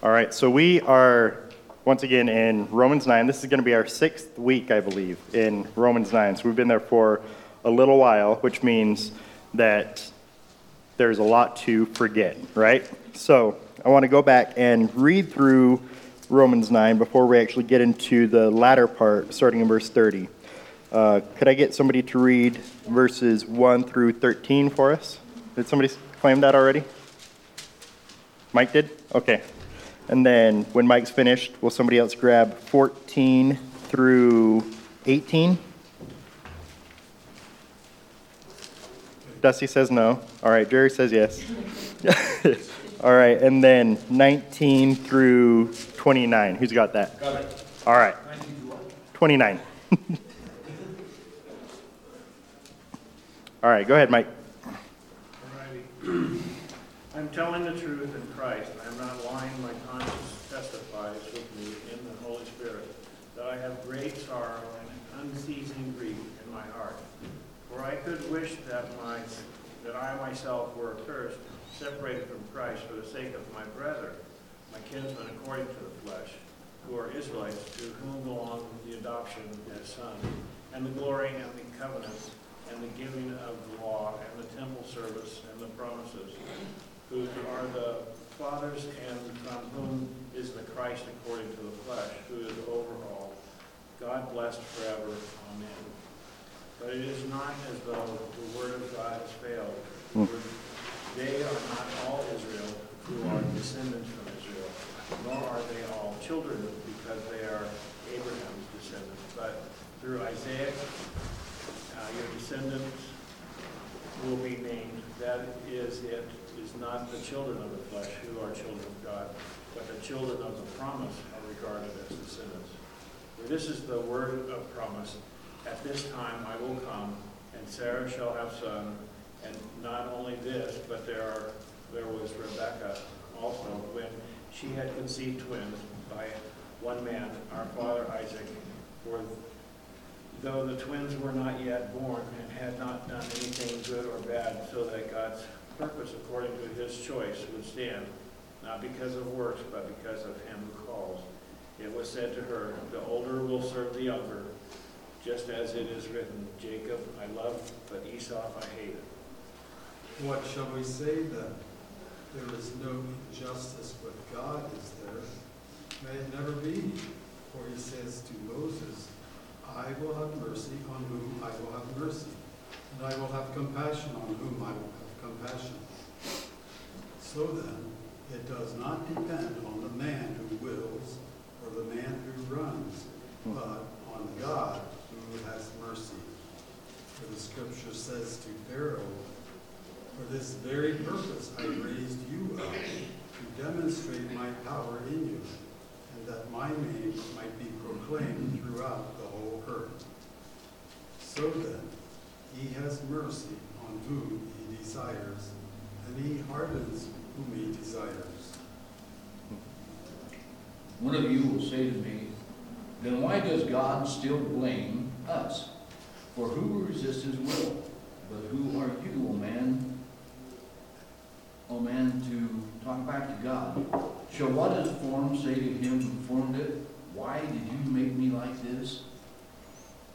All right, so we are once again in Romans 9. This is going to be our sixth week, I believe, in Romans 9. So we've been there for a little while, which means that there's a lot to forget, right? So I want to go back and read through Romans 9 before we actually get into the latter part, starting in verse 30. Uh, could I get somebody to read verses 1 through 13 for us? Did somebody claim that already? Mike did? Okay. And then when Mike's finished, will somebody else grab 14 through 18? Dusty says no. All right, Jerry says yes. All right, and then 19 through 29. Who's got that? Got it. All right, 29. All right, go ahead, Mike. Alrighty. I'm telling the truth in Christ. Not lying. My conscience testifies with me in the Holy Spirit that I have great sorrow and unceasing grief in my heart. For I could wish that my, that I myself were accursed, separated from Christ for the sake of my brethren, my kinsmen according to the flesh, who are Israelites, to whom belong the adoption as sons, and the glory and the covenants, and the giving of the law, and the temple service, and the promises, who are the fathers, and from whom is the Christ according to the flesh, who is over all, God blessed forever. Amen. But it is not as though the word of God has failed. For They are not all Israel who are descendants from Israel, nor are they all children because they are Abraham's descendants. But through Isaiah, uh, your descendants will be named. That is, it is not the children of the flesh who are children of God, but the children of the promise are regarded as descendants. For this is the word of promise. At this time I will come, and Sarah shall have son. And not only this, but there are, there was Rebekah also, when she had conceived twins by one man, our father Isaac. For though the twins were not yet born and had not done anything good or bad, so that God's purpose according to his choice would stand, not because of works, but because of him who calls. It was said to her, The older will serve the younger, just as it is written, Jacob I love, but Esau I hated. What shall we say then? There is no injustice with God, is there? May it never be. For he says to Moses, I will have mercy on whom I will have mercy, and I will have compassion on whom I will compassion. So then, it does not depend on the man who wills or the man who runs, but on God who has mercy. For the scripture says to Pharaoh, For this very purpose I raised you up, to demonstrate my power in you, and that my name might be proclaimed throughout the whole earth. So then, he has mercy on whom desires, and he hardens whom he desires. One of you will say to me, then why does God still blame us? For who resists his will? But who are you, O man, O man, to talk back to God? Shall what is formed say to him who formed it, Why did you make me like this?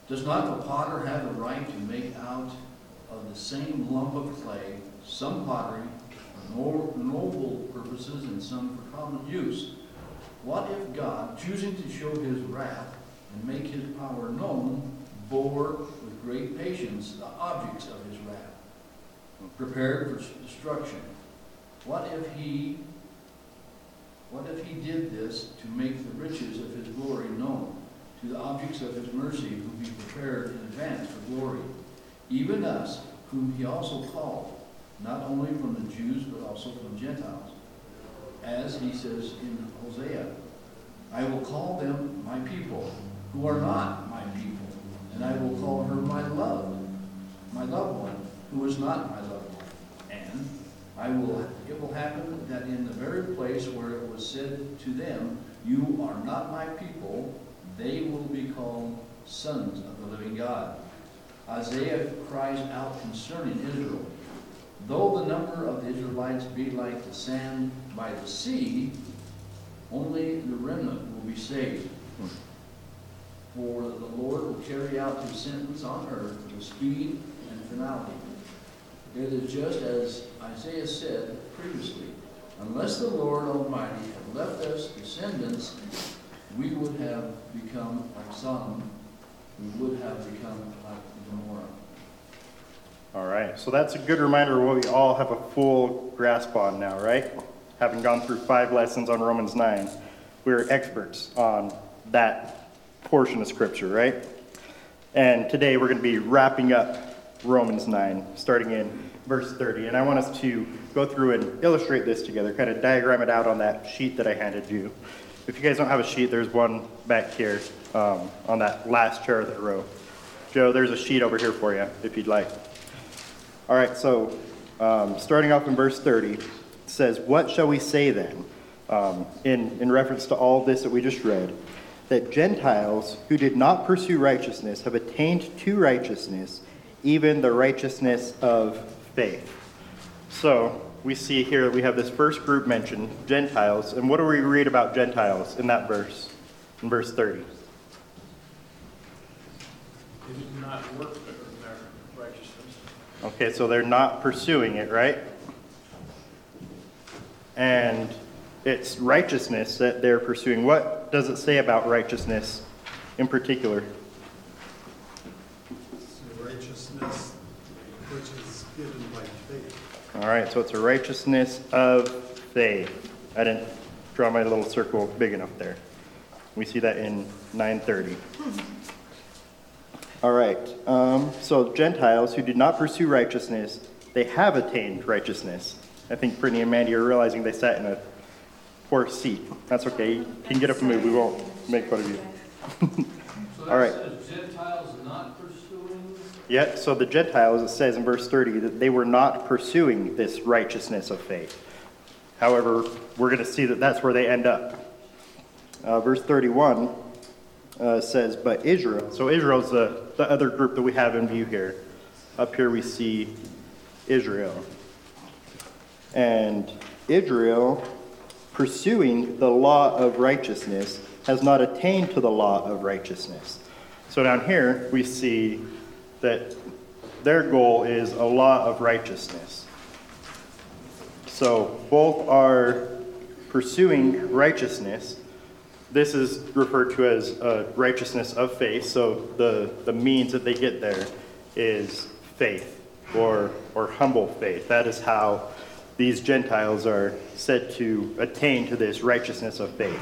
Does not the potter have the right to make out the same lump of clay some pottery for noble purposes and some for common use? What if God, choosing to show his wrath and make his power known, bore with great patience the objects of his wrath, prepared for destruction? What if he what if he did this to make the riches of his glory known to the objects of his mercy who be prepared in advance for glory? Even us, whom he also called, not only from the Jews but also from Gentiles as he says in Hosea, I will call them my people, who are not my people, and I will call her my love, my loved one, who is not my loved one. And I will, it will happen that in the very place where it was said to them, You are not my people, they will be called sons of the living God. Isaiah cries out concerning Israel. Though the number of the Israelites be like the sand by the sea, Only the remnant will be saved. For the Lord will carry out his sentence on earth with speed and finality. It is just as Isaiah said previously, unless the Lord Almighty had left us descendants, we would have become like Sodom, we would have become like All right, so that's a good reminder of what we all have a full grasp on now, right? Having gone through five lessons on Romans 9, we're experts on that portion of Scripture, right? And today we're going to be wrapping up Romans 9, starting in verse 30. And I want us to go through and illustrate this together, kind of diagram it out on that sheet that I handed you. If you guys don't have a sheet, there's one back here um, on that last chair of that row. Joe, there's a sheet over here for you if you'd like. All right, so um, starting off in verse 30, it says, What shall we say then? Um, in, in reference to all this that we just read, that Gentiles who did not pursue righteousness have attained to righteousness, even the righteousness of faith. So we see here that we have this first group mentioned, Gentiles. And what do we read about Gentiles in that verse, in verse 30? They did not work for their righteousness. Okay, so they're not pursuing it, right? And it's righteousness that they're pursuing. What does it say about righteousness in particular? So righteousness which is given by faith. All right, so it's a righteousness of faith. I didn't draw my little circle big enough there. We see that in 930. All right, um, so Gentiles who did not pursue righteousness, they have attained righteousness. I think Brittany and Mandy are realizing they sat in a poor seat. That's okay. You can get up and move. We won't make fun of you. So All right. that Gentiles not pursuing, Yet, so the Gentiles, it says in verse 30 that they were not pursuing this righteousness of faith. However, we're going to see that that's where they end up. Uh, verse 31 uh, says, But Israel, so Israel's the, the other group that we have in view here. Up here we see Israel. And Israel, pursuing the law of righteousness, has not attained to the law of righteousness. So down here, we see that their goal is a law of righteousness. So both are pursuing righteousness. This is referred to as a righteousness of faith. So the, the means that they get there is faith or, or humble faith. That is how these Gentiles are said to attain to this righteousness of faith.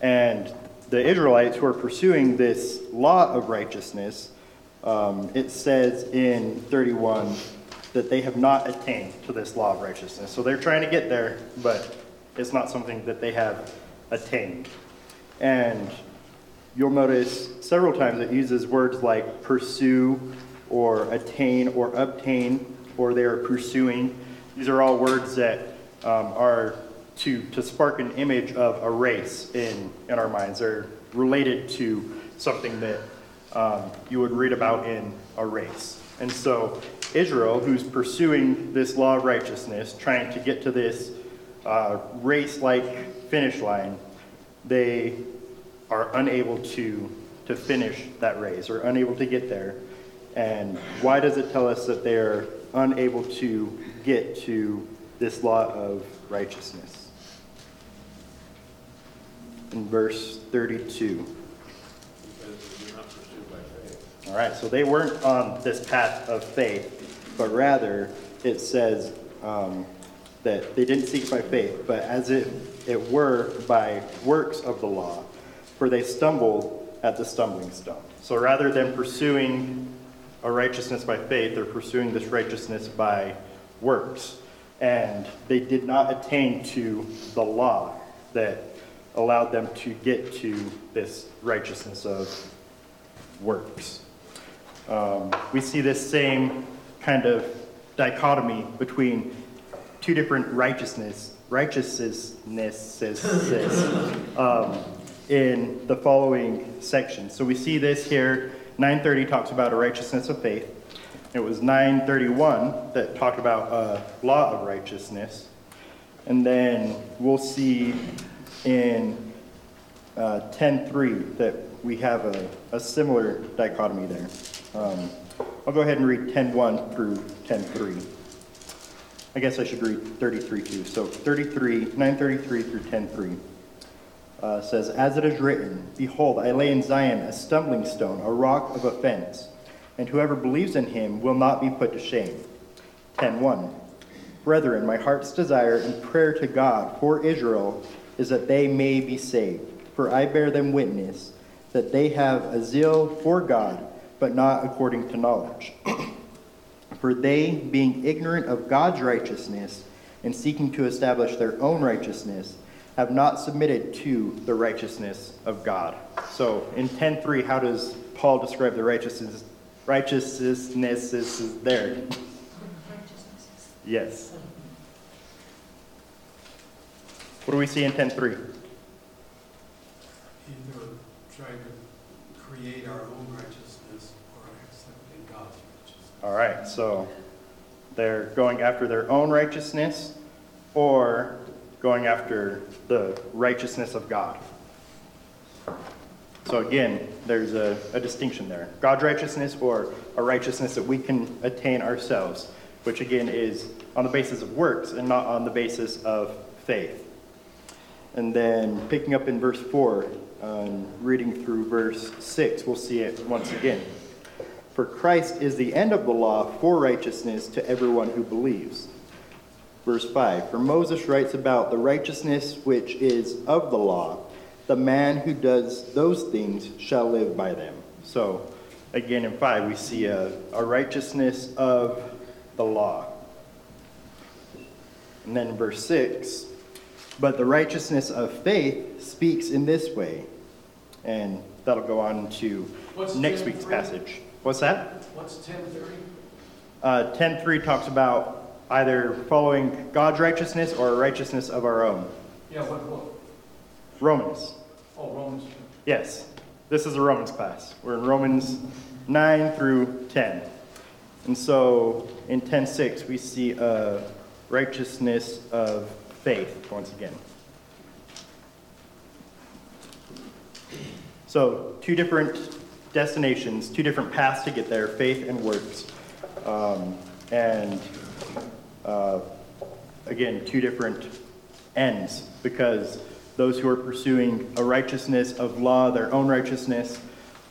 And the Israelites who are pursuing this law of righteousness, um, it says in 31 that they have not attained to this law of righteousness. So they're trying to get there, but it's not something that they have attained. And you'll notice several times it uses words like pursue or attain or obtain or they are pursuing. These are all words that um, are to, to spark an image of a race in, in our minds. They're related to something that um, you would read about in a race. And so Israel, who's pursuing this law of righteousness, trying to get to this uh, race-like finish line, they are unable to, to finish that race or unable to get there. And why does it tell us that they're unable to get to this law of righteousness? In verse 32. Because they did not pursue by faith. All right, so they weren't on this path of faith, but rather it says um, that they didn't seek by faith, but as it, it were by works of the law, for they stumbled at the stumbling stone. So rather than pursuing a righteousness by faith, they're pursuing this righteousness by works. And they did not attain to the law that allowed them to get to this righteousness of works. Um, we see this same kind of dichotomy between two different righteousness, righteousnesses um, in the following section. So we see this here. 930 talks about a righteousness of faith. It was 931 that talked about a law of righteousness. And then we'll see in uh, 10.3 that we have a, a similar dichotomy there. Um, I'll go ahead and read 10.1 through 10.3. I guess I should read 33 too. So 33, 933 through 10.3 uh, says, As it is written, Behold, I lay in Zion a stumbling stone, a rock of offense, and whoever believes in him will not be put to shame. 10.1 Brethren, my heart's desire and prayer to God for Israel is that they may be saved. For I bear them witness that they have a zeal for God, but not according to knowledge. For they, being ignorant of God's righteousness and seeking to establish their own righteousness, have not submitted to the righteousness of God. So in 10.3, how does Paul describe the righteousness? Righteousness is there. Yes. What do we see in 10.3? Either trying to create our own righteousness or accepting God's righteousness. All right, so they're going after their own righteousness or going after the righteousness of God. So again, there's a, a distinction there. God's righteousness or a righteousness that we can attain ourselves, which again is on the basis of works and not on the basis of faith. And then picking up in verse 4, um, reading through verse 6, we'll see it once again. For Christ is the end of the law for righteousness to everyone who believes. Verse 5 For Moses writes about the righteousness which is of the law. The man who does those things shall live by them. So, again, in 5, we see a, a righteousness of the law. And then verse 6 But the righteousness of faith speaks in this way. And that'll go on to What's next week's 10:3? passage. What's that? What's ten thirty? Uh, 10.3 talks about either following God's righteousness or a righteousness of our own. Yeah, what, what? Romans. Oh, Romans. Yes, this is a Romans class. We're in Romans 9 through 10. And so in 10.6, we see a righteousness of faith once again. So, two different destinations, two different paths to get there faith and works. Um, and uh, again, two different ends because those who are pursuing a righteousness of law, their own righteousness,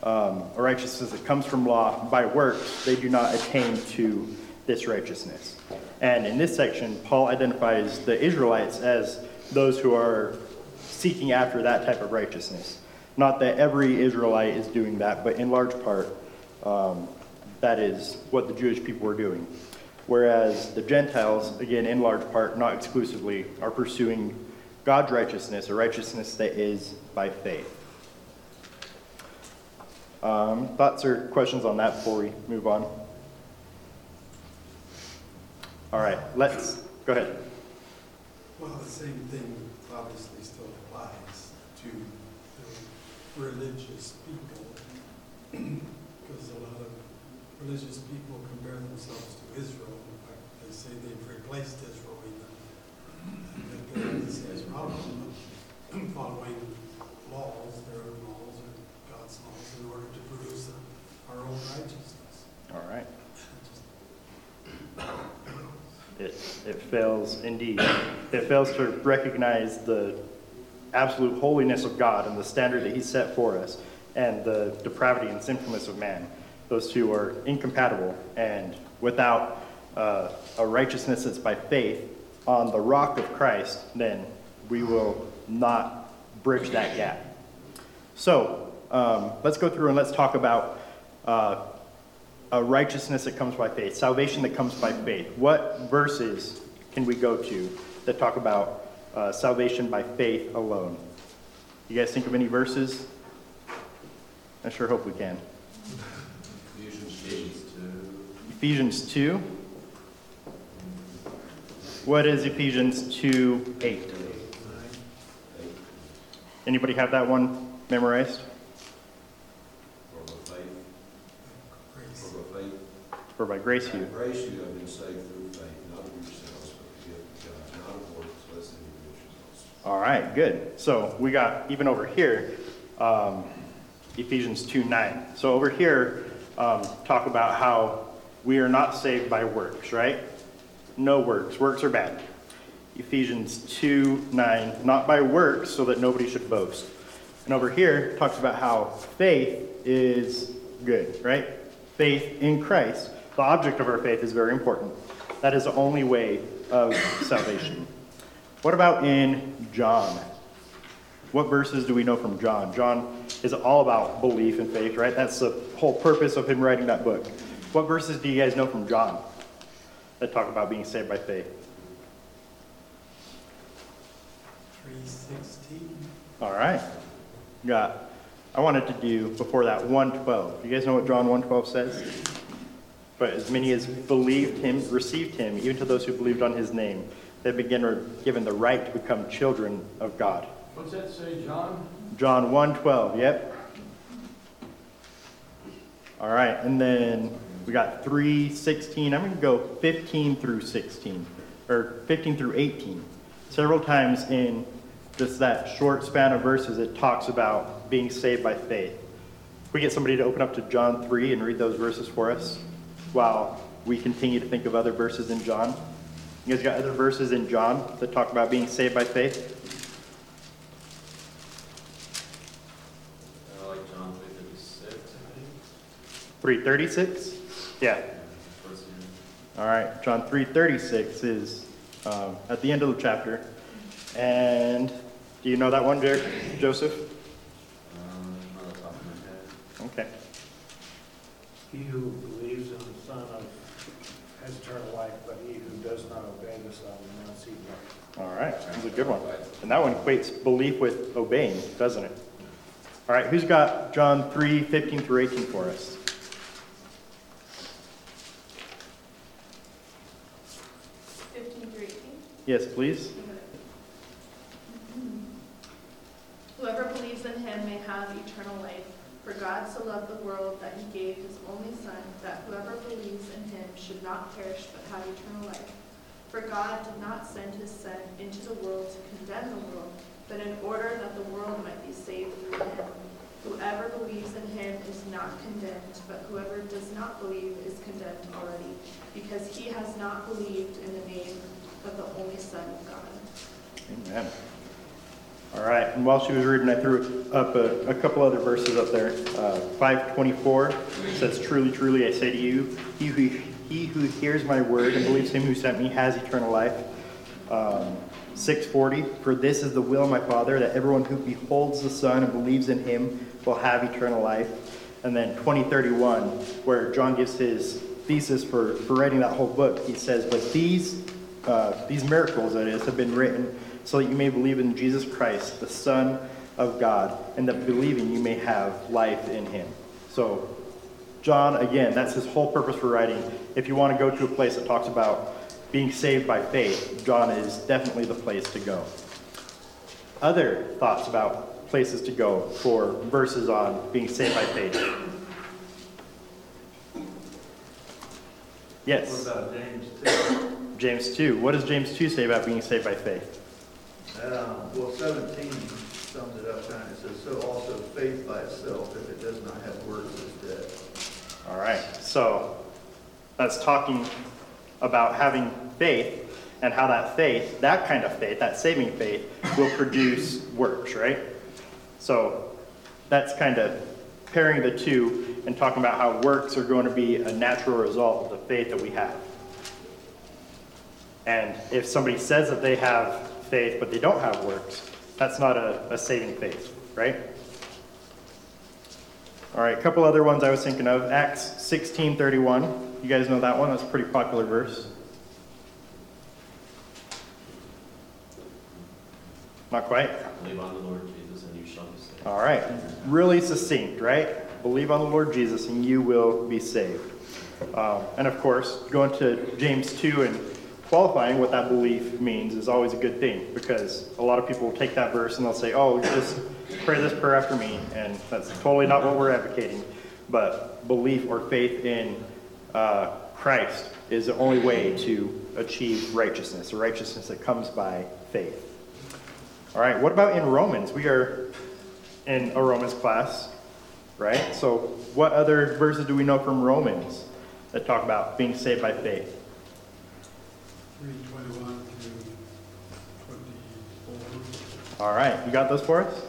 um, a righteousness that comes from law by works, they do not attain to this righteousness. And in this section, Paul identifies the Israelites as those who are seeking after that type of righteousness. Not that every Israelite is doing that, but in large part, um, that is what the Jewish people were doing. Whereas the Gentiles, again, in large part, not exclusively, are pursuing God's righteousness, a righteousness that is by faith. Um, thoughts or questions on that before we move on? All right, let's go ahead. Well, the same thing obviously still applies to the religious people. Because a lot of religious people compare themselves to Israel. In fact, they say they've replaced Israel even. And that there is this problem of following laws, their own laws or God's laws in order to produce our own righteousness. All right. It, it fails indeed. It fails to recognize the absolute holiness of God and the standard that He set for us and the depravity and sinfulness of man. Those two are incompatible, and without uh, a righteousness that's by faith on the rock of Christ, then we will not bridge that gap. So um, let's go through and let's talk about uh, a righteousness that comes by faith, salvation that comes by faith. What verses can we go to that talk about uh, salvation by faith alone? You guys think of any verses? I sure hope we can. Ephesians 2. Ephesians 2. What is Ephesians 2 8? Anybody have that one memorized? For by faith, for by faith. For by grace you. By grace you have been saved through faith, not of yourselves, but the gift of God, not of works, lest any man should boast. All right, good. So we got, even over here, um, Ephesians 2 9. So over here, um, talk about how we are not saved by works, right? No works. Works are bad. Ephesians 2 9, not by works, so that nobody should boast. And over here, talks about how faith is good, right? Faith in Christ. The object of our faith is very important. That is the only way of salvation. What about in John? What verses do we know from John? John is all about belief and faith, right? That's the whole purpose of him writing that book. What verses do you guys know from John that talk about being saved by faith? Three sixteen. All right. Got, I wanted to do before that 112. You guys know what John 112 says? But as many as believed him, received him, even to those who believed on his name, they begin are given the right to become children of God. What's that say, John? John 112, yep. All right, and then we got 316. I'm going to go 15 through 16, or 15 through 18. Several times in just that short span of verses, it talks about being saved by faith. If we get somebody to open up to John 3 and read those verses for us while we continue to think of other verses in John. You guys got other verses in John that talk about being saved by faith? I like John 336? Yeah. All right, John 3:36 is um, at the end of the chapter. And do you know that one, Jer- Joseph? Um, not the top of my head. Okay. He who believes in the Son of, has eternal life, but he who does not obey the Son will not see life. All right, that's a good one. And that one equates belief with obeying, doesn't it? All right, who's got John 3:15 through 18 for us? Fifteen through eighteen. Yes, please. Mm-hmm. Whoever believes in him may have eternal life. For God so loved the world that he gave his only Son, that whoever believes in him should not perish but have eternal life. For God did not send his Son into the world to condemn the world, but in order that the world might be saved through him. Whoever believes in him is not condemned, but whoever does not believe is condemned already, because he has not believed in the name of the only Son of God. Amen. All right, and while she was reading, I threw up a, a couple other verses up there. Uh, 524 says, Truly, truly, I say to you, he who, he who hears my word and believes him who sent me has eternal life. Um, 640, For this is the will of my Father, that everyone who beholds the Son and believes in him will have eternal life. And then 2031, where John gives his thesis for, for writing that whole book, he says, But these, uh, these miracles, that is, have been written so that you may believe in Jesus Christ, the Son of God, and that believing you may have life in him. So, John, again, that's his whole purpose for writing. If you want to go to a place that talks about being saved by faith, John is definitely the place to go. Other thoughts about places to go for verses on being saved by faith? Yes. What about James two? James 2. What does James 2 say about being saved by faith? Uh, Well, seventeen sums it up kind of, it says, so also faith by itself, if it does not have works. All right, so that's talking about having faith and how that faith, that kind of faith, that saving faith, will produce works, right? So that's kind of pairing the two and talking about how works are going to be a natural result of the faith that we have. And if somebody says that they have faith but they don't have works, that's not a, a saving faith, right? All right, a couple other ones I was thinking of. Acts 16:31. You guys know that one? That's a pretty popular verse. Not quite. Believe on the Lord Jesus and you shall be saved. All right. Really succinct, right? Believe on the Lord Jesus and you will be saved. Um, and of course, going to James 2 and qualifying what that belief means is always a good thing because a lot of people will take that verse and they'll say, oh, just pray this prayer after me. And that's totally not what we're advocating. But belief or faith in uh, Christ is the only way to achieve righteousness, a righteousness that comes by faith. All right, what about in Romans? We are in a Romans class, right? So what other verses do we know from Romans that talk about being saved by faith? Three twenty-one through twenty-four. All right, you got those for us?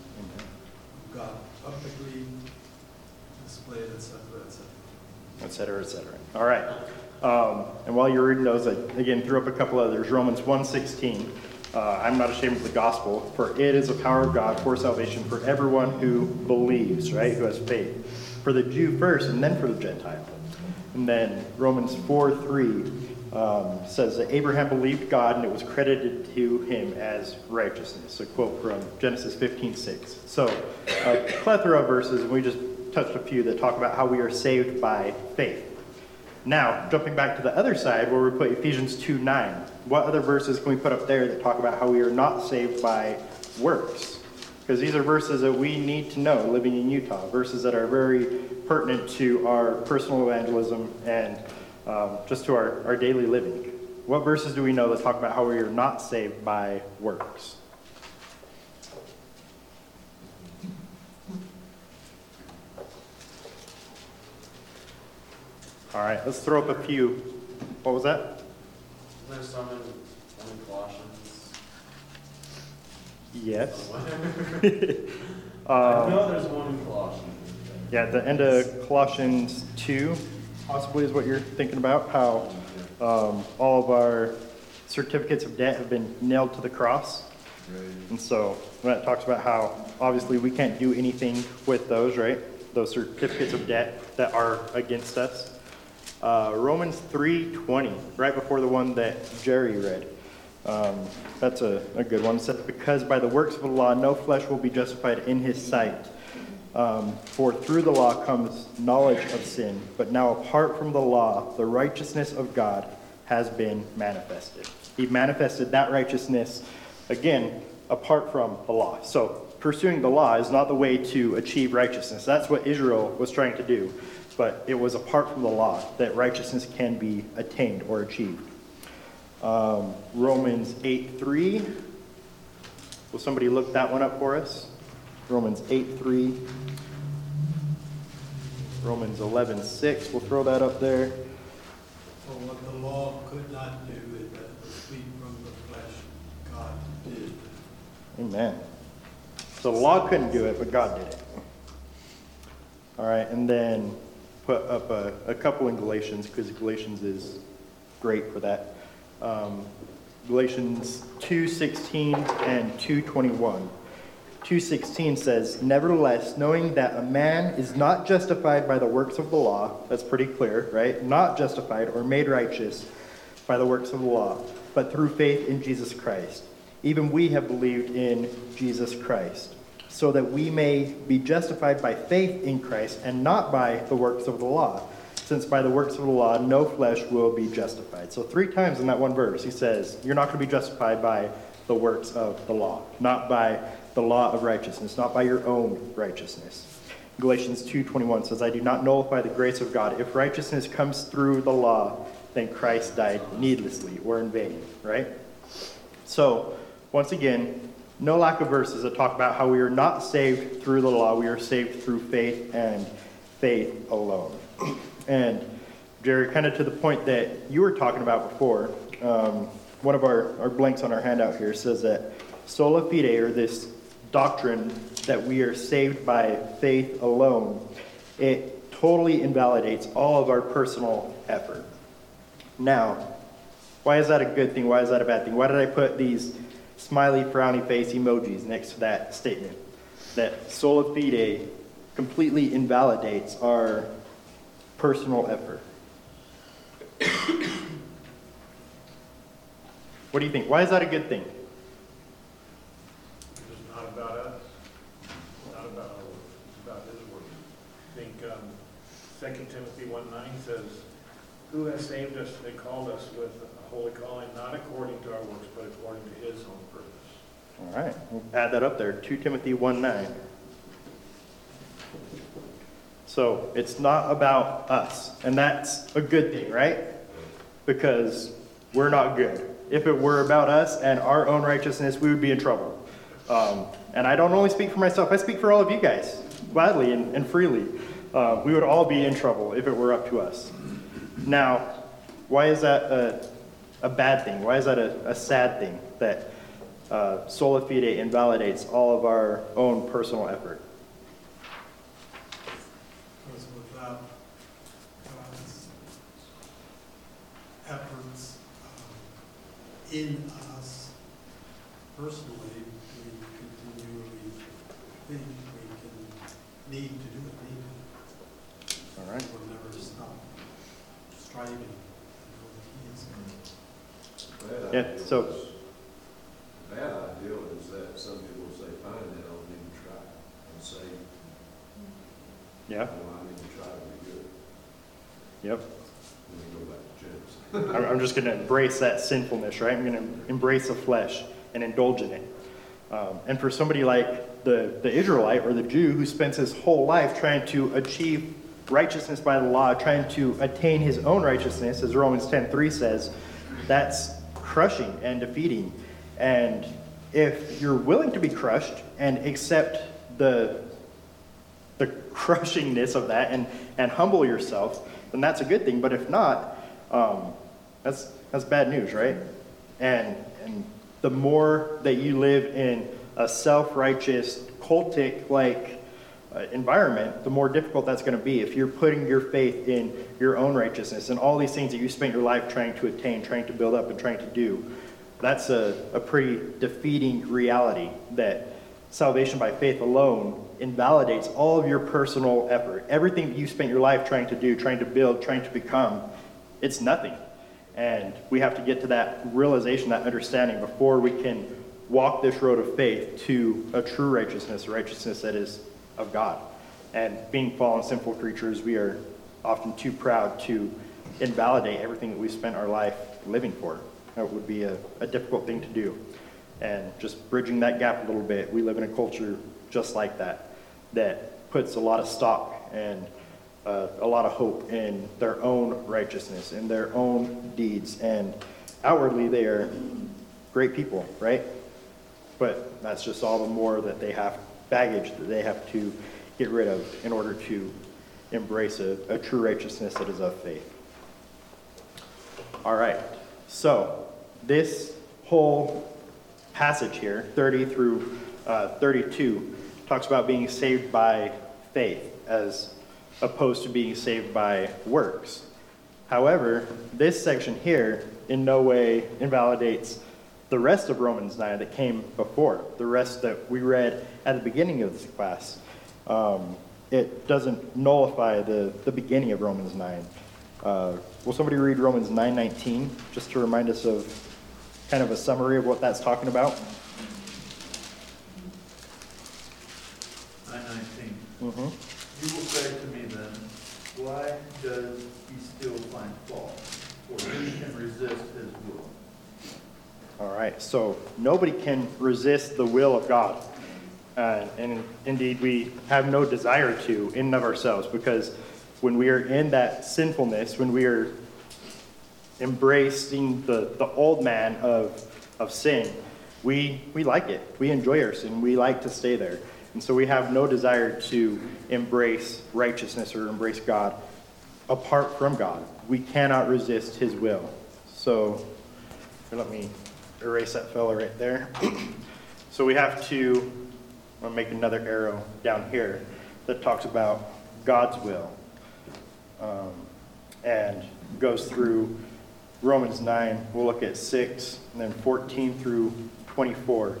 God publicly displayed, et cetera, et cetera. et cetera, et cetera. All right. Um, and while you're reading those, I again threw up a couple others. Romans 1:16. Uh, I'm not ashamed of the gospel, for it is the power of God for salvation for everyone who believes, right? Who has faith. For the Jew first, and then for the Gentile. And then Romans 4:3 um, says that Abraham believed God, and it was credited to him as righteousness. A quote from Genesis 15:6. So a plethora of verses, and we just touched a few that talk about how we are saved by faith. Now, jumping back to the other side where we put Ephesians 2 9, what other verses can we put up there that talk about how we are not saved by works? Because these are verses that we need to know living in Utah, verses that are very pertinent to our personal evangelism and um, just to our, our daily living. What verses do we know that talk about how we are not saved by works? All right, let's throw up a few. What was that? There's some in, some in Colossians. Yes. I Um, know there's one in Colossians. Yeah, the end of Colossians 2 possibly is what you're thinking about, how um, all of our certificates of debt have been nailed to the cross. And so that talks about how obviously we can't do anything with those, right? Those certificates of debt that are against us. Uh, Romans 3:20, right before the one that Jerry read. Um, that's a, a good one. It says, Because by the works of the law, no flesh will be justified in his sight. Um, for through the law comes knowledge of sin, but now apart from the law, the righteousness of God has been manifested. He manifested that righteousness, again, apart from the law. So pursuing the law is not the way to achieve righteousness. That's what Israel was trying to do. But it was apart from the law that righteousness can be attained or achieved. Um, Romans 8 3. Will somebody look that one up for us? Romans 8 3. Romans 11 6. We'll throw that up there. For what the law could not do, it that from the flesh, God did. Amen. So the law couldn't do it, but God did it. All right, and then put up a, a couple in Galatians because Galatians is great for that. Um, Galatians 2:16 and 2:21. 2:16 says, "Nevertheless, knowing that a man is not justified by the works of the law, that's pretty clear, right? Not justified or made righteous by the works of the law, but through faith in Jesus Christ. Even we have believed in Jesus Christ, so that we may be justified by faith in Christ and not by the works of the law, since by the works of the law no flesh will be justified." So 3 times in that one verse he says, you're not going to be justified by the works of the law, not by the law of righteousness, not by your own righteousness. Galatians 2:21 says, "I do not nullify the grace of God. If righteousness comes through the law, then Christ died needlessly or in vain." Right? So, once again, no lack of verses that talk about how we are not saved through the law. We are saved through faith and faith alone. And Jerry, kind of to the point that you were talking about before, um, one of our, our blanks on our handout here says that sola fide, or this doctrine that we are saved by faith alone, it totally invalidates all of our personal effort. Now, why is that a good thing? Why is that a bad thing? Why did I put these smiley, frowny face emojis next to that statement? That sola fide completely invalidates our personal effort. what do you think? Why is that a good thing? Not about us, not about our works, it's about his work. I think, um, Second Timothy one nine says, who has saved us and called us with a holy calling, not according to our works, but according to his own purpose. All right, we'll add that up there, 2 Timothy 1 9. So it's not about us, and that's a good thing, right? Because we're not good. If it were about us and our own righteousness, we would be in trouble. Um, and I don't only speak for myself, I speak for all of you guys, gladly and, and freely. Uh, we would all be in trouble if it were up to us. Now, why is that a, a bad thing? Why is that a, a sad thing that uh, sola fide invalidates all of our own personal effort? Because without God's efforts um, in us personally, we continually think we can need to do it, need to. All right. We'll never stop striving to know that He is. Yeah, so- The Bad idea is that some people say, fine, then I don't need to try, and say, Yeah, well, I need to try to be good, yep. and then go back to James. I'm I'm just going to embrace that sinfulness, right? I'm going to embrace the flesh and indulge in it. Um, and for somebody like the, the Israelite or the Jew who spends his whole life trying to achieve righteousness by the law, trying to attain his own righteousness, as Romans 10:3 says, that's crushing and defeating. And if you're willing to be crushed and accept the the crushingness of that and, and humble yourself, then that's a good thing. But if not, um, that's, that's bad news, right? And, and the more that you live in a self righteous, cultic like uh, environment, the more difficult that's going to be. If you're putting your faith in your own righteousness and all these things that you spent your life trying to attain, trying to build up, and trying to do, that's a, a pretty defeating reality that salvation by faith alone invalidates all of your personal effort. Everything that you spent your life trying to do, trying to build, trying to become, it's nothing. And we have to get to that realization, that understanding before we can walk this road of faith to a true righteousness, a righteousness that is of God. And being fallen, sinful creatures, we are often too proud to invalidate everything that we've spent our life living for. That would be a, a difficult thing to do. And just bridging that gap a little bit, we live in a culture just like that, that puts a lot of stock and uh, a lot of hope in their own righteousness, in their own deeds. And outwardly, they are great people, right? But that's just all the more that they have baggage that they have to get rid of in order to embrace a, a true righteousness that is of faith. All right, so this whole passage here, 30 through uh, 32, talks about being saved by faith as opposed to being saved by works. However, this section here in no way invalidates the rest of Romans 9 that came before, the rest that we read at the beginning of this class. Um, it doesn't nullify the, the beginning of Romans 9. Uh, will somebody read Romans 9:19 just to remind us of kind of a summary of what that's talking about? Nine nineteen. Mm-hmm. You will say to me then, why does he still find fault? For who can resist his will? All right, so nobody can resist the will of God. Uh, and indeed, we have no desire to in and of ourselves because when we are in that sinfulness, when we are embracing the, the old man of, of sin, we, we like it. We enjoy our sin. We like to stay there. And so we have no desire to embrace righteousness or embrace God apart from God. We cannot resist his will. So let me erase that fellow right there. so we have to make another arrow down here that talks about God's will um, and goes through Romans 9. We'll look at 6 and then 14 through 24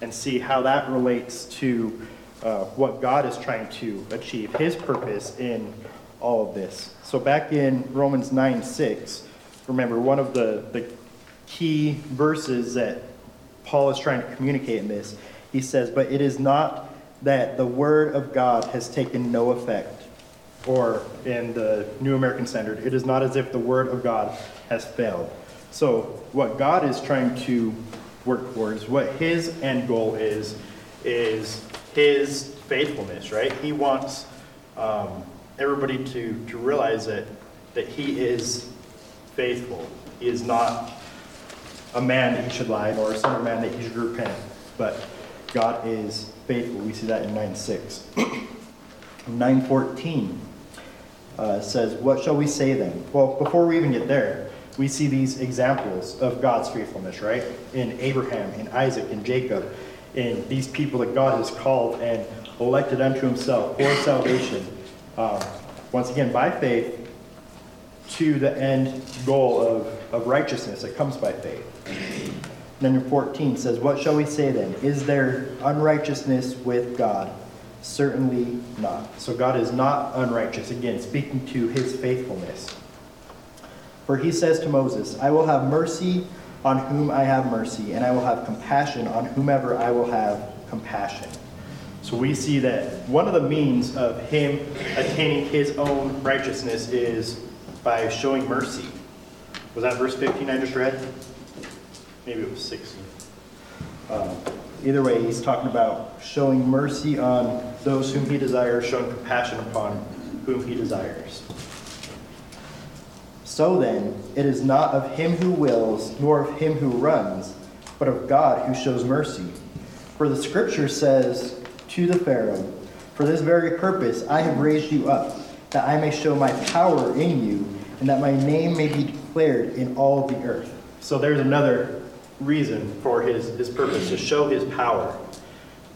and see how that relates to uh, what God is trying to achieve, his purpose in all of this. So back in Romans 9 6, remember one of the, the key verses that Paul is trying to communicate in this he says, But it is not that the word of God has taken no effect. Or in the New American Standard, it is not as if the word of God has failed. So, what God is trying to work towards, what his end goal is, is his faithfulness, right? He wants um, everybody to, to realize that, that he is faithful. He is not a man that he should lie, nor a son of man that he should repent. But God is faithful. We see that in 9.6. 9.14 uh, says, What shall we say then? Well, before we even get there, we see these examples of God's faithfulness, right? In Abraham, in Isaac, in Jacob, in these people that God has called and elected unto himself for salvation. Um, once again, by faith, to the end goal of, of righteousness that comes by faith. In 14 says, What shall we say then? Is there unrighteousness with God? Certainly not. So God is not unrighteous. Again, speaking to his faithfulness. For he says to Moses, I will have mercy on whom I have mercy, and I will have compassion on whomever I will have compassion. So we see that one of the means of him attaining his own righteousness is by showing mercy. Was that verse 15 I just read? Maybe it was 16. Um, either way, he's talking about showing mercy on those whom he desires, showing compassion upon whom he desires. So then, it is not of him who wills, nor of him who runs, but of God who shows mercy. For the scripture says to the Pharaoh, For this very purpose I have raised you up, that I may show my power in you, and that my name may be declared in all the earth. So there's another reason for his, his purpose, to show his power,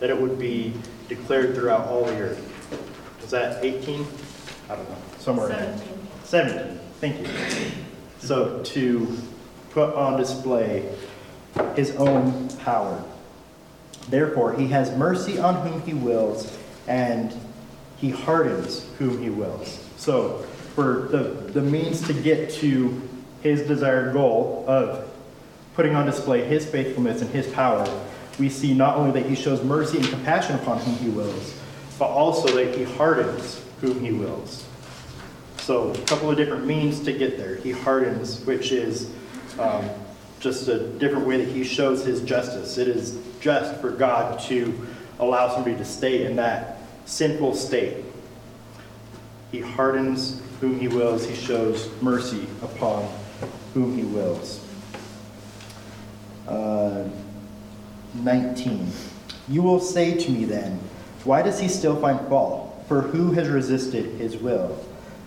that it would be declared throughout all the earth. Is that 18? I don't know, somewhere in 17. 17, thank you. So to put on display his own power. Therefore, he has mercy on whom he wills, and he hardens whom he wills. So, for the, the means to get to his desired goal of putting on display his faithfulness and his power, we see not only that he shows mercy and compassion upon whom he wills, but also that he hardens whom he wills. So, a couple of different means to get there. He hardens, which is um, just a different way that he shows his justice. It is just for God to allow somebody to stay in that sinful state. He hardens whom he wills, he shows mercy upon whom he wills. Uh, 19. You will say to me then, Why does he still find fault? For who has resisted his will?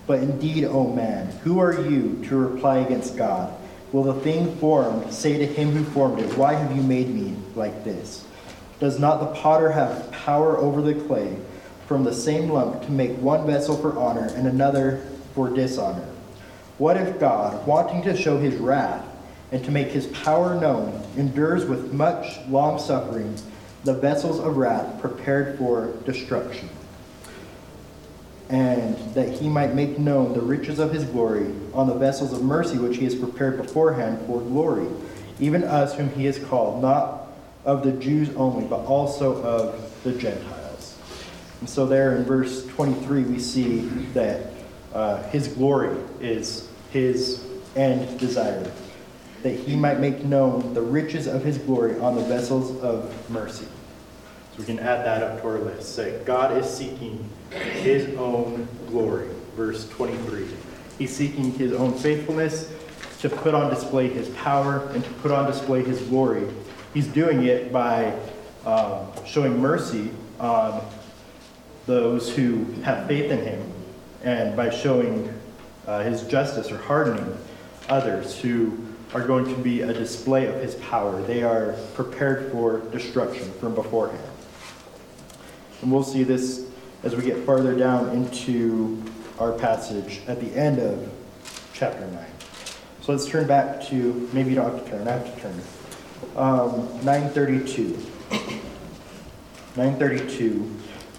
But indeed, O man, who are you to reply against God? Will the thing formed say to him who formed it, Why have you made me like this? Does not the potter have power over the clay from the same lump to make one vessel for honor and another for dishonor? What if God, wanting to show his wrath and to make his power known, endures with much long suffering the vessels of wrath prepared for destruction? and that he might make known the riches of his glory on the vessels of mercy which he has prepared beforehand for glory, even us whom he has called, not of the Jews only, but also of the Gentiles. And so, there in verse 23, we see that uh, his glory is his end desire, that he might make known the riches of his glory on the vessels of mercy. So we can add that up to our list. Say, God is seeking his own glory. Verse 23. He's seeking his own faithfulness to put on display his power and to put on display his glory. He's doing it by um, showing mercy on those who have faith in him and by showing uh, his justice or hardening others who are going to be a display of his power. They are prepared for destruction from beforehand. And we'll see this as we get farther down into our passage at the end of chapter 9. So let's turn back to, maybe you don't have to turn, I have to turn. Um, 932. 932,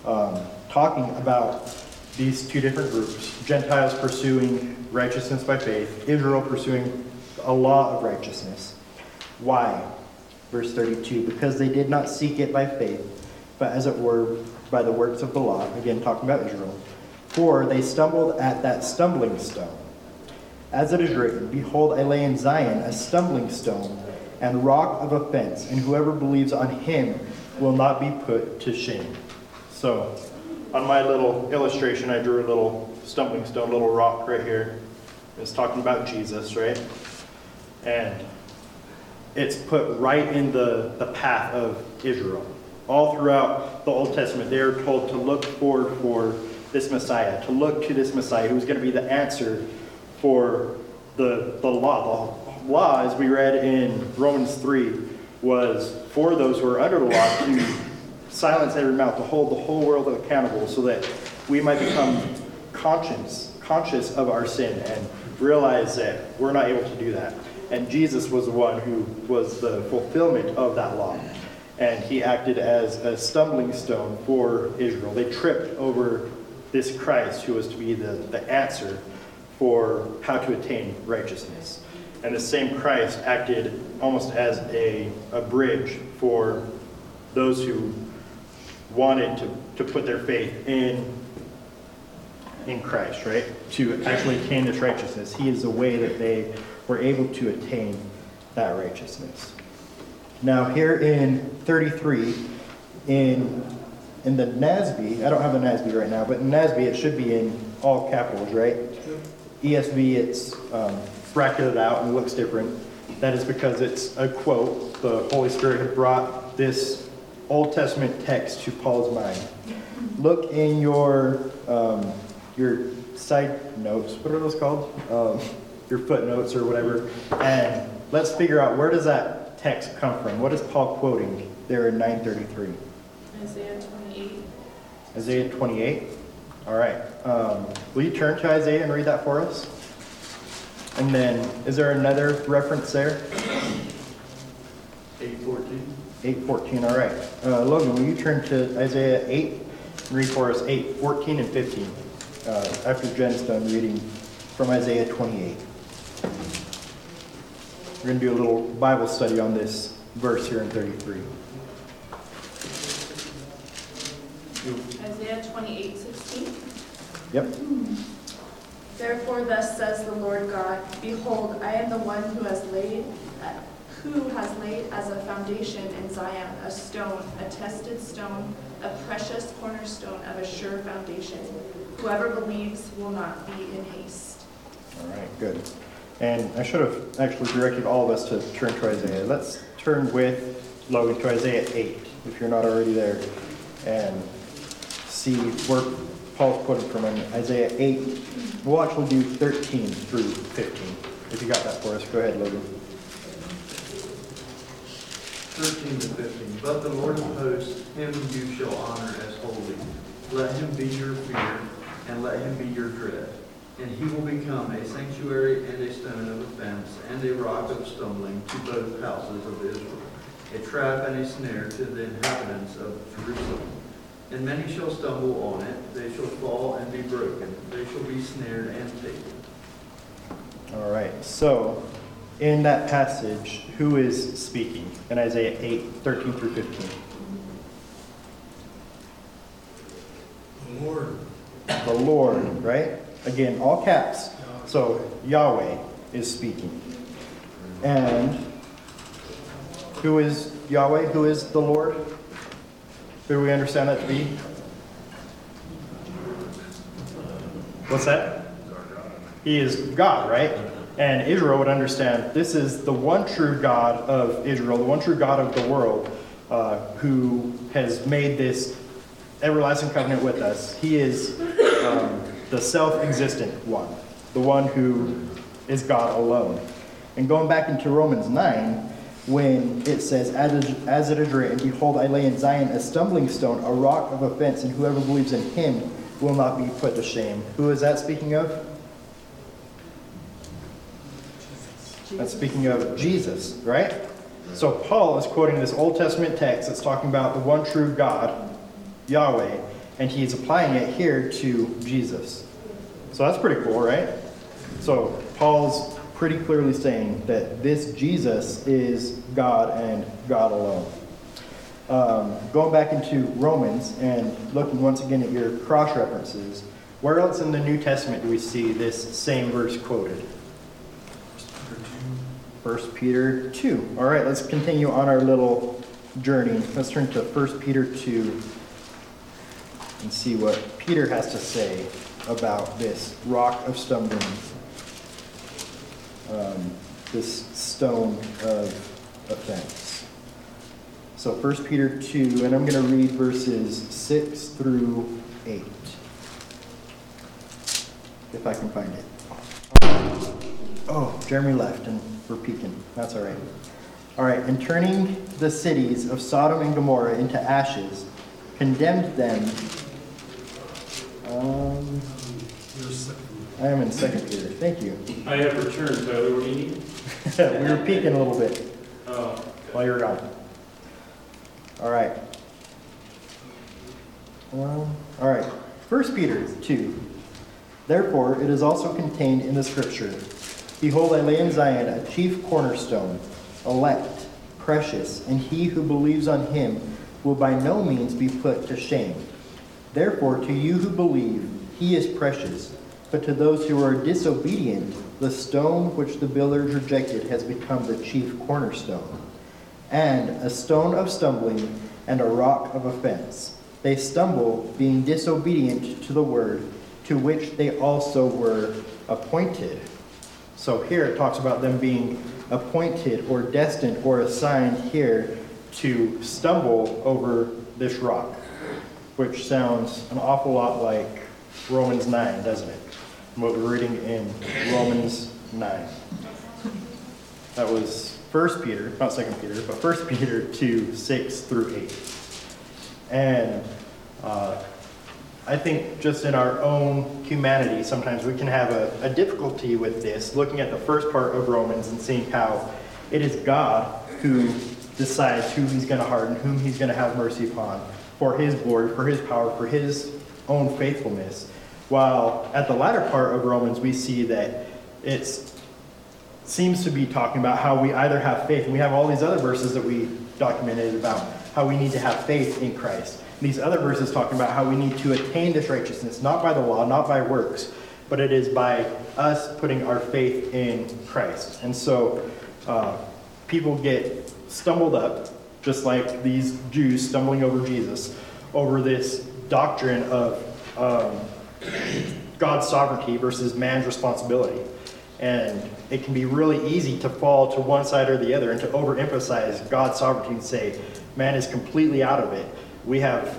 um, talking about these two different groups Gentiles pursuing righteousness by faith, Israel pursuing a law of righteousness. Why? verse 32, because they did not seek it by faith, but as it were by the works of the law, again talking about Israel, for they stumbled at that stumbling stone. As it is written, Behold, I lay in Zion a stumbling stone and rock of offense, and whoever believes on him will not be put to shame. So, on my little illustration, I drew a little stumbling stone, little rock right here. It's talking about Jesus, right? And it's put right in the, the path of Israel. All throughout the Old Testament, they are told to look forward for this Messiah, to look to this Messiah who's going to be the answer for the, the law. The law, as we read in Romans 3, was for those who are under the law to silence every mouth, to hold the whole world accountable so that we might become conscious, conscious of our sin and realize that we're not able to do that. And Jesus was the one who was the fulfillment of that law. And he acted as a stumbling stone for Israel. They tripped over this Christ who was to be the, the answer for how to attain righteousness. And the same Christ acted almost as a, a bridge for those who wanted to, to put their faith in, in Christ, right? To actually attain this righteousness. He is the way that they were able to attain that righteousness. Now, here in 33, in, in the NASB, I don't have the NASB right now, but in NASB it should be in all capitals, right? ESV, it's um, bracketed out and looks different. That is because it's a quote. The Holy Spirit had brought this Old Testament text to Paul's mind. Look in your um, your side notes. What are those called? Um, your footnotes or whatever. And let's figure out where does that text come from? What is Paul quoting there in 933? Isaiah 28. Isaiah 28. All right. Um, will you turn to Isaiah and read that for us? And then, is there another reference there? Eight fourteen. 814. All right. Uh, Logan, will you turn to Isaiah 8 and read for us 8, 14, and 15 uh, after Jen's done reading from Isaiah 28. We're going to do a little Bible study on this verse here in 33. Isaiah 28, 16. Yep. Therefore thus says the Lord God, Behold, I am the one who has laid, who has laid as a foundation in Zion a stone, a tested stone, a precious cornerstone of a sure foundation. Whoever believes will not be in haste. All right, good. And I should have actually directed all of us to turn to Isaiah. Let's turn with Logan to Isaiah 8, if you're not already there, and see where Paul's quoting from in Isaiah 8. We'll actually do 13 through 15. If you got that for us, go ahead, Logan. 13 to 15. But the Lord of hosts, him you shall honor as holy. Let him be your fear, and let him be your dread. And he will become a sanctuary and a stone of offense, and a rock of stumbling to both houses of Israel, a trap and a snare to the inhabitants of Jerusalem. And many shall stumble on it, they shall fall and be broken, they shall be snared and taken. All right, so in that passage, who is speaking in Isaiah 8, 13 through 15? The Lord, The Lord, right? Again, all caps. So Yahweh is speaking. And who is Yahweh? Who is the Lord? Who do we understand that to be? What's that? He is God, right? And Israel would understand this is the one true God of Israel, the one true God of the world, uh, who has made this everlasting covenant with us. He is um, the self existent one, the one who is God alone. And going back into Romans 9, when it says, as it, as it is written, Behold, I lay in Zion a stumbling stone, a rock of offense, and whoever believes in him will not be put to shame. Who is that speaking of? That's speaking of Jesus, right? So Paul is quoting this Old Testament text that's talking about the one true God, Yahweh, and he's applying it here to Jesus. So that's pretty cool, right? So Paul's pretty clearly saying that this Jesus is God and God alone. Um, going back into Romans and looking once again at your cross references, where else in the New Testament do we see this same verse quoted? 1 Peter 2. All right, let's continue on our little journey. Let's turn to 1 Peter 2 and see what Peter has to say about this rock of stumbling, um, this stone of offense. So 1 Peter 2, and I'm going to read verses 6 through 8, if I can find it. Oh, Jeremy left and we're peeking. That's all right. All right, and turning the cities of Sodom and Gomorrah into ashes, condemned them. Um, I am in Second Peter. Thank you. I have returned, Tyler, what do you need? we were peeking a little bit Oh, while you were gone. All right. Um, all right. First Peter 2. Therefore, it is also contained in the scripture Behold, I lay in Zion a chief cornerstone, elect, precious, and he who believes on him will by no means be put to shame. Therefore, to you who believe, he is precious. But to those who are disobedient, the stone which the builders rejected has become the chief cornerstone, and a stone of stumbling and a rock of offense. They stumble, being disobedient to the word, to which they also were appointed. So here it talks about them being appointed or destined or assigned here to stumble over this rock, which sounds an awful lot like Romans 9, doesn't it? What we're reading in Romans 9. That was 1 Peter, not 2 Peter, but 1 Peter 2, 6 through 8. And uh, I think just in our own humanity, sometimes we can have a, a difficulty with this, looking at the first part of Romans and seeing how it is God who decides who he's going to harden, whom he's going to have mercy upon, for his glory, for his power, for his own faithfulness. While at the latter part of Romans, we see that it seems to be talking about how we either have faith, and we have all these other verses that we documented about how we need to have faith in Christ. These other verses talking about how we need to attain this righteousness, not by the law, not by works, but it is by us putting our faith in Christ. And so uh, people get stumbled up, just like these Jews stumbling over Jesus, over this doctrine of um, God's sovereignty versus man's responsibility. And it can be really easy to fall to one side or the other and to overemphasize God's sovereignty and say, man is completely out of it. We have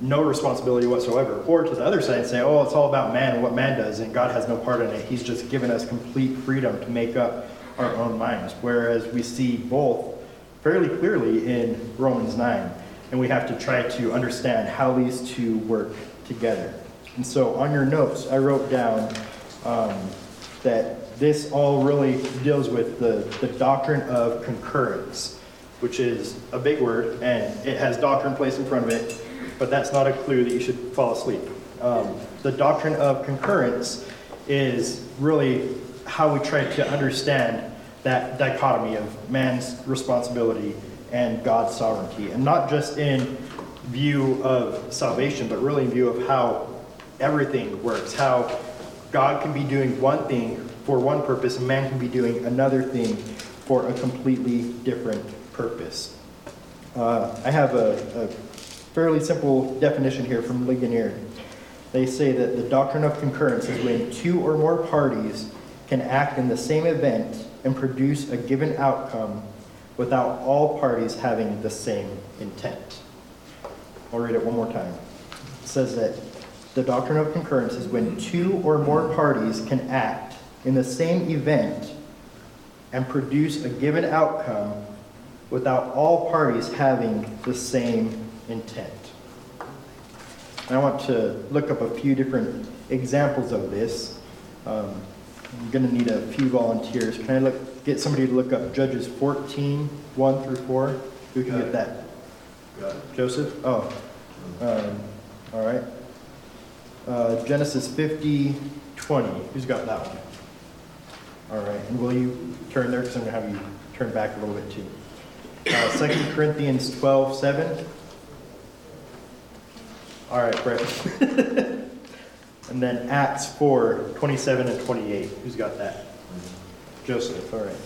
no responsibility whatsoever. Or to the other side say, oh, it's all about man and what man does, and God has no part in it. He's just given us complete freedom to make up our own minds. Whereas we see both fairly clearly in Romans 9, and we have to try to understand how these two work together. And so on your notes, I wrote down um, that this all really deals with the, the doctrine of concurrence, which is a big word, and it has doctrine placed in front of it, but that's not a clue that you should fall asleep. Um, the doctrine of concurrence is really how we try to understand that dichotomy of man's responsibility and God's sovereignty, and not just in view of salvation, but really in view of how everything works, how God can be doing one thing for one purpose, and man can be doing another thing for a completely different purpose. Uh, I have a, a fairly simple definition here from Ligonier. They say that the doctrine of concurrence is when two or more parties can act in the same event and produce a given outcome without all parties having the same intent. I'll read it one more time. It says that the doctrine of concurrence is when two or more parties can act in the same event and produce a given outcome without all parties having the same intent. And I want to look up a few different examples of this. Um, I'm going to need a few volunteers. Can I look, get somebody to look up Judges 14, 1 through 4? Who can Got get it. that? Got. Joseph? Oh, um, all right. Uh, Genesis 50, 20. Who's got that one? All right, and will you turn there, because I'm going to have you turn back a little bit too. Uh, Second Corinthians 12, 7. All right, Brett. And then Acts 4, 27 and 28. Who's got that? Joseph, all right.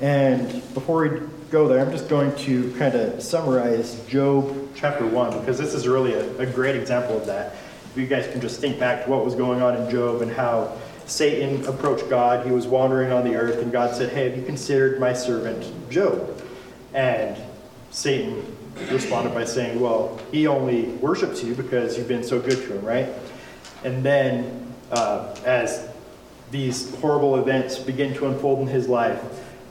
And before we go there, I'm just going to kind of summarize Job chapter 1, because this is really a, a great example of that. If you guys can just think back to what was going on in Job and how Satan approached God. He was wandering on the earth, and God said, Hey, have you considered my servant Job? And Satan responded by saying, Well, he only worships you because you've been so good to him, right? And then, uh, as these horrible events begin to unfold in his life,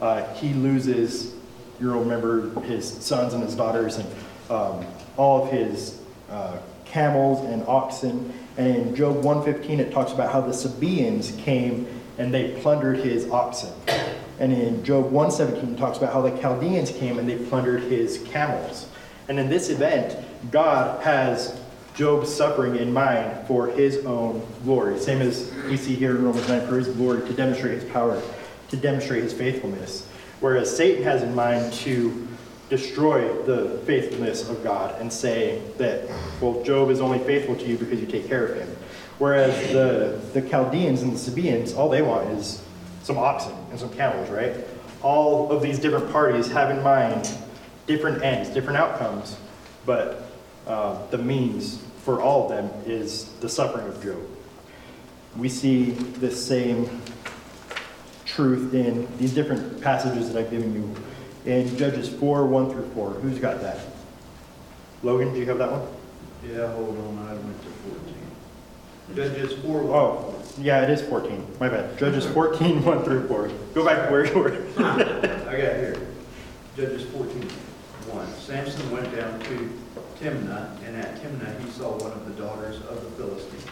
uh, he loses, you'll remember his sons and his daughters and um, all of his uh, camels and oxen. And in Job 115, it talks about how the Sabaeans came and they plundered his oxen. And in Job 117, it talks about how the Chaldeans came and they plundered his camels. And in this event, God has Job's suffering in mind for his own glory. Same as we see here in Romans 9, for his glory, to demonstrate his power, to demonstrate his faithfulness. Whereas Satan has in mind to destroy the faithfulness of God and say that, well, Job is only faithful to you because you take care of him. Whereas the, the Chaldeans and the Sabaeans, all they want is some oxen and some camels, right? All of these different parties have in mind different ends, different outcomes, but uh, the means for all of them is the suffering of Job. We see this same truth in these different passages that I've given you in Judges 4 1 through 4. Who's got that? Logan, do you have that one? Yeah, hold on, I went to fourteen. Judges four. 1. Oh, yeah, it is 14. My bad. Judges 14 1 through 4. Go back to where you were. I got here. Judges fourteen, one. Samson went down to Timnah, and at Timnah he saw one of the daughters of the Philistines.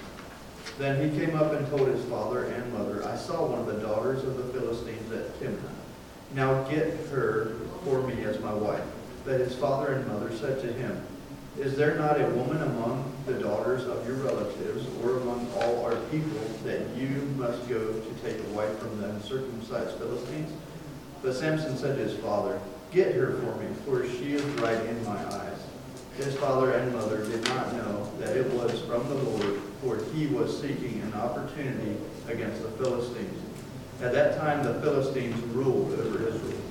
Then he came up and told his father and mother, I saw one of the daughters of the Philistines at Timnah. Now get her for me as my wife. But his father and mother said to him, Is there not a woman among the daughters of your relatives or among all our people that you must go to take a wife from the uncircumcised Philistines? But Samson said to his father, Get her for me, for she is right in my eyes. His father and mother did not know that it was from the Lord, for he was seeking an opportunity against the Philistines. At that time, the Philistines ruled over Israel.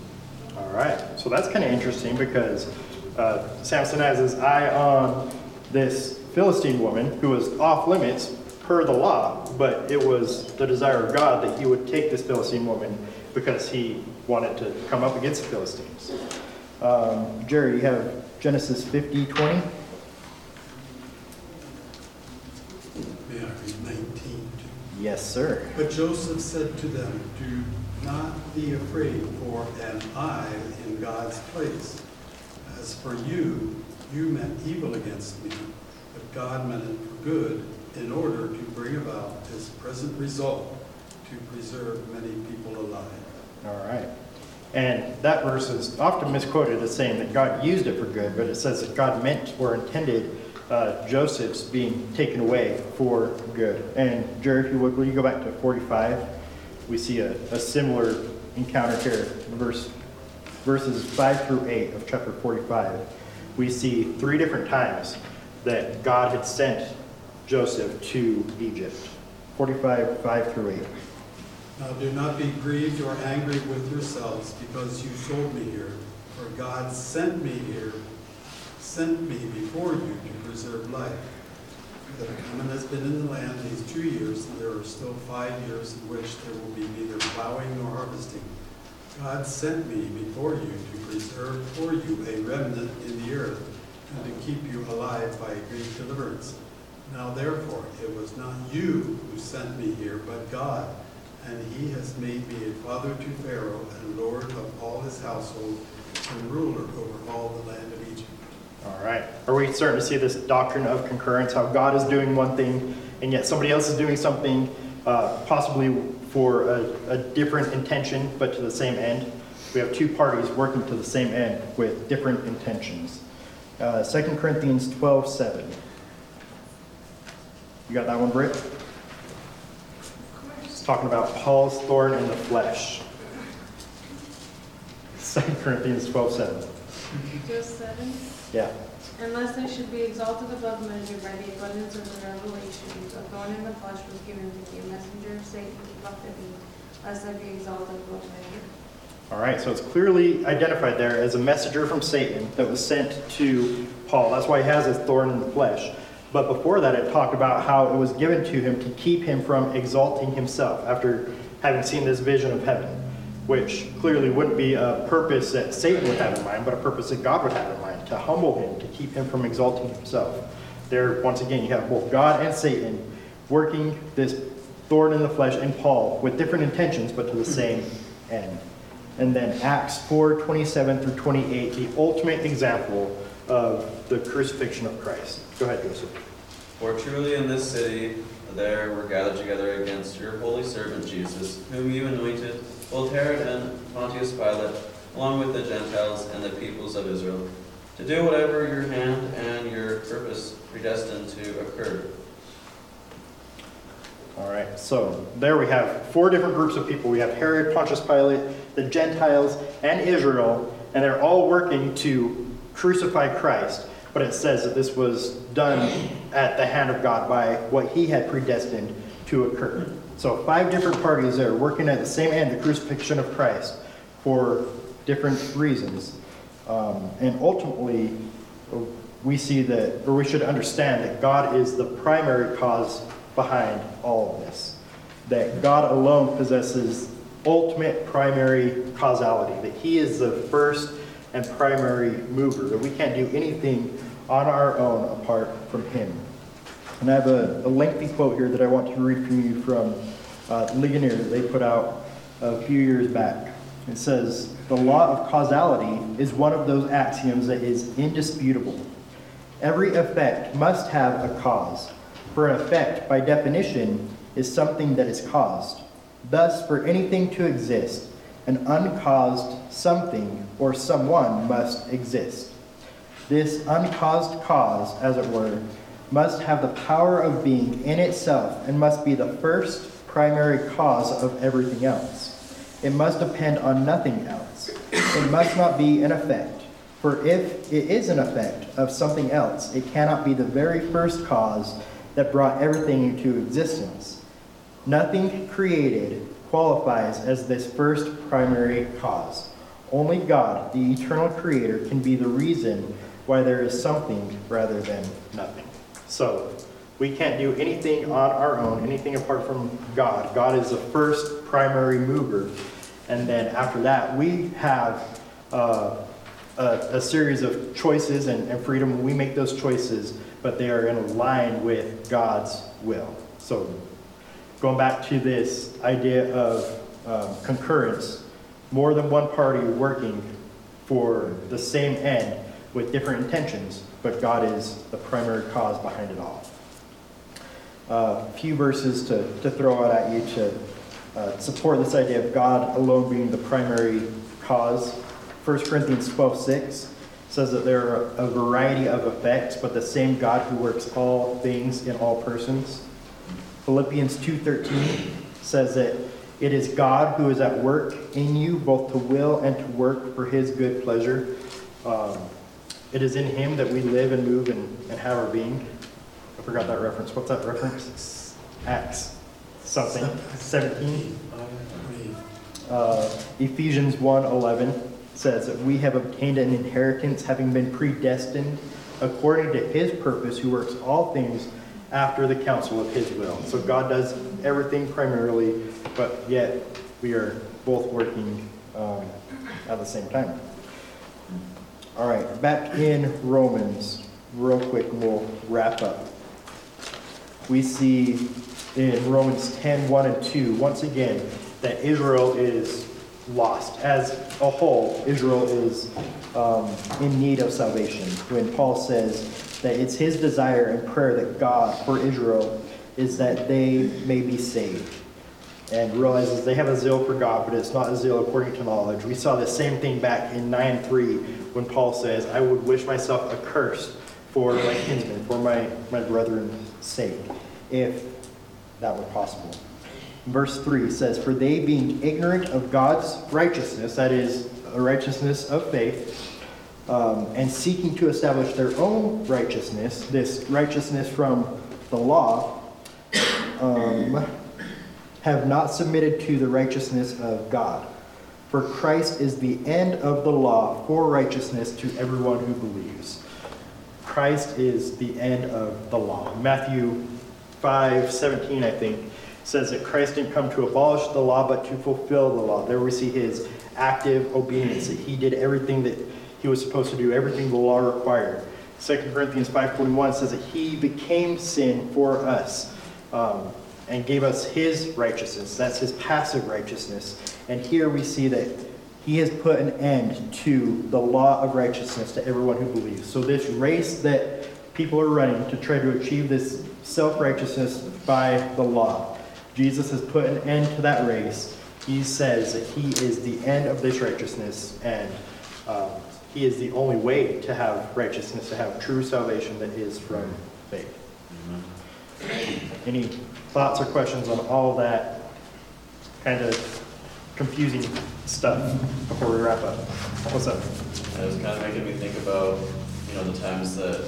All right. So that's kind of interesting because uh, Samson has his eye on this Philistine woman who was off limits per the law, but it was the desire of God that he would take this Philistine woman because he wanted to come up against the Philistines. Um, Jerry, you have Genesis 50 20. May 19? Yes, sir. But Joseph said to them, Do not be afraid, for am I in God's place? As for you, you meant evil against me, but God meant it for good, in order to bring about this present result, to preserve many people alive. All right. And that verse is often misquoted as saying that God used it for good, but it says that God meant or intended uh, Joseph's being taken away for good. And Jerry, if you would, will you go back to 45? We see a, a similar encounter here, verse, verses 5 through 8 of chapter 45. We see three different times that God had sent Joseph to Egypt. 45, 5 through 8. Now do not be grieved or angry with yourselves because you sold me here, for God sent me here, sent me before you to preserve life. The famine has been in the land these two years, and there are still five years in which there will be neither plowing nor harvesting. God sent me before you to preserve for you a remnant in the earth, and to keep you alive by a great deliverance. Now therefore, it was not you who sent me here, but God and he has made me a father to Pharaoh and lord of all his household and ruler over all the land of Egypt. All right. Are we starting to see this doctrine of concurrence, how God is doing one thing and yet somebody else is doing something uh, possibly for a, a different intention but to the same end? We have two parties working to the same end with different intentions. Uh, 2 Corinthians 12 7. You got that one, Britt? It's talking about Paul's thorn in the flesh. 2 Corinthians 12 7. Just seven. Yeah. Unless I should be exalted above measure by the abundance of the revelations, a thorn in the flesh was given to me, a messenger of Satan to buffet me, lest I be exalted above measure. All right, so it's clearly identified there as a messenger from Satan that was sent to Paul. That's why he has his thorn in the flesh. But before that, it talked about how it was given to him to keep him from exalting himself after having seen this vision of heaven, which clearly wouldn't be a purpose that Satan would have in mind, but a purpose that God would have in mind to humble him, to keep him from exalting himself. There, once again, you have both God and Satan working this thorn in the flesh in Paul with different intentions, but to the same end. And then Acts 4 27 through 28, the ultimate example of the crucifixion of Christ. Go ahead, Joseph. For truly in this city there were gathered together against your holy servant Jesus, whom you anointed, both Herod and Pontius Pilate, along with the Gentiles and the peoples of Israel, to do whatever your hand and your purpose predestined to occur. All right, so there we have four different groups of people. We have Herod, Pontius Pilate, the Gentiles, and Israel, and they're all working to crucify Christ. But it says that this was done at the hand of God by what he had predestined to occur. So five different parties there working at the same end, the crucifixion of Christ, for different reasons. Um, and ultimately, we see that, or we should understand that God is the primary cause behind all of this. That God alone possesses ultimate primary causality, that He is the first and primary mover, that we can't do anything on our own apart from Him. And I have a, a lengthy quote here that I want to read from you from uh, Ligonier that they put out a few years back. It says, The law of causality is one of those axioms that is indisputable. Every effect must have a cause. For an effect, by definition, is something that is caused. Thus, for anything to exist, an uncaused something or someone must exist. This uncaused cause, as it were, must have the power of being in itself and must be the first primary cause of everything else. It must depend on nothing else. It must not be an effect. For if it is an effect of something else, it cannot be the very first cause that brought everything into existence. Nothing created qualifies as this first primary cause. Only God, the eternal creator, can be the reason why there is something rather than nothing. So, we can't do anything on our own, anything apart from God. God is the first primary mover. And then after that, we have uh, a, a, series of choices and, and freedom. We make those choices, but they are in line with God's will. So, going back to this idea of um, concurrence, more than one party working for the same end with different intentions, but God is the primary cause behind it all. A few verses to, to throw out at you to uh, support this idea of God alone being the primary cause. 1 Corinthians 12 6 says that there are a variety of effects, but the same God who works all things in all persons. Philippians 2:13 says that it is God who is at work in you both to will and to work for his good pleasure. Um, it is in him that we live and move and, and have our being. I forgot that reference. What's that reference? Acts something. 17. Uh, Ephesians 1:11 says that we have obtained an inheritance having been predestined according to his purpose who works all things after the counsel of his will. So God does everything primarily, but yet we are both working um, at the same time. All right, back in Romans, real quick, we'll wrap up. We see in Romans 10 1 and 2, once again, that Israel is lost. As a whole, Israel is um, in need of salvation. When Paul says that it's his desire and prayer that God, for Israel, is that they may be saved. And realizes they have a zeal for God, but it's not a zeal according to knowledge. We saw the same thing back in 9 3 when Paul says, I would wish myself accursed for my kinsmen, for my, my brethren's sake, if that were possible. Verse 3 says, For they being ignorant of God's righteousness, that is, the righteousness of faith, um, and seeking to establish their own righteousness, this righteousness from the law, um, have not submitted to the righteousness of God. For Christ is the end of the law for righteousness to everyone who believes. Christ is the end of the law. Matthew 5 17, I think, says that Christ didn't come to abolish the law, but to fulfill the law. There we see his active obedience, that he did everything that he was supposed to do, everything the law required. 2 Corinthians 5.41 says that he became sin for us um, and gave us his righteousness. That's his passive righteousness. And here we see that he has put an end to the law of righteousness to everyone who believes. So this race that people are running to try to achieve this self-righteousness by the law, Jesus has put an end to that race. He says that he is the end of this righteousness and um, he is the only way to have righteousness, to have true salvation that is from faith. Any thoughts or questions on all that kind of confusing stuff before we wrap up? What's up? It was kind of making me think about, you know, the times that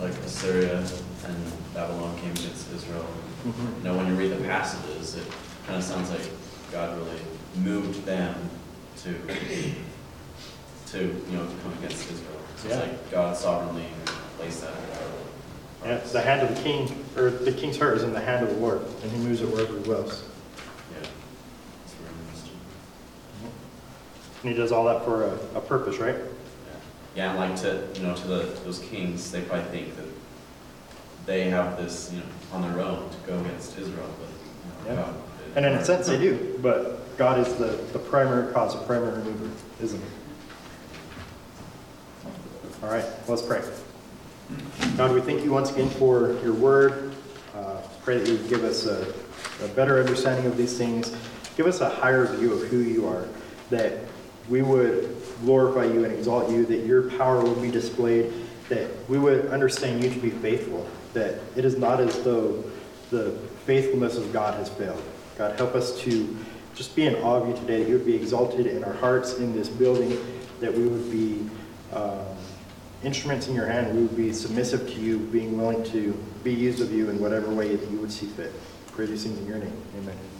like Assyria and Babylon came against Israel. Mm-hmm. You know, when you read the passages, it kind of sounds like God really moved them to, to, you know, to come against Israel. So it's like God sovereignly placed that Yeah, the hand of the king, or the king's heart is in the hand of the Lord, and he moves it wherever he wills. Yeah. It's very interesting. And he does all that for a, a purpose, right? Yeah. Yeah, and like to, you know, to the, those kings, they probably think that they have this, you know, on their own to go against Israel, but, you know, Yeah. God. And in a sense, they do, but God is the, the primary cause, the primary mover, isn't he? All right, let's pray. God, we thank you once again for your word. Uh, Pray that you would give us a, a better understanding of these things. Give us a higher view of who you are, that we would glorify you and exalt you, that your power would be displayed, that we would understand you to be faithful, that it is not as though the faithfulness of God has failed. God, help us to just be in awe of you today, that you would be exalted in our hearts in this building, that we would be um, instruments in your hand, we would be submissive to you, being willing to be used of you in whatever way that you would see fit. Pray these things in your name. Amen.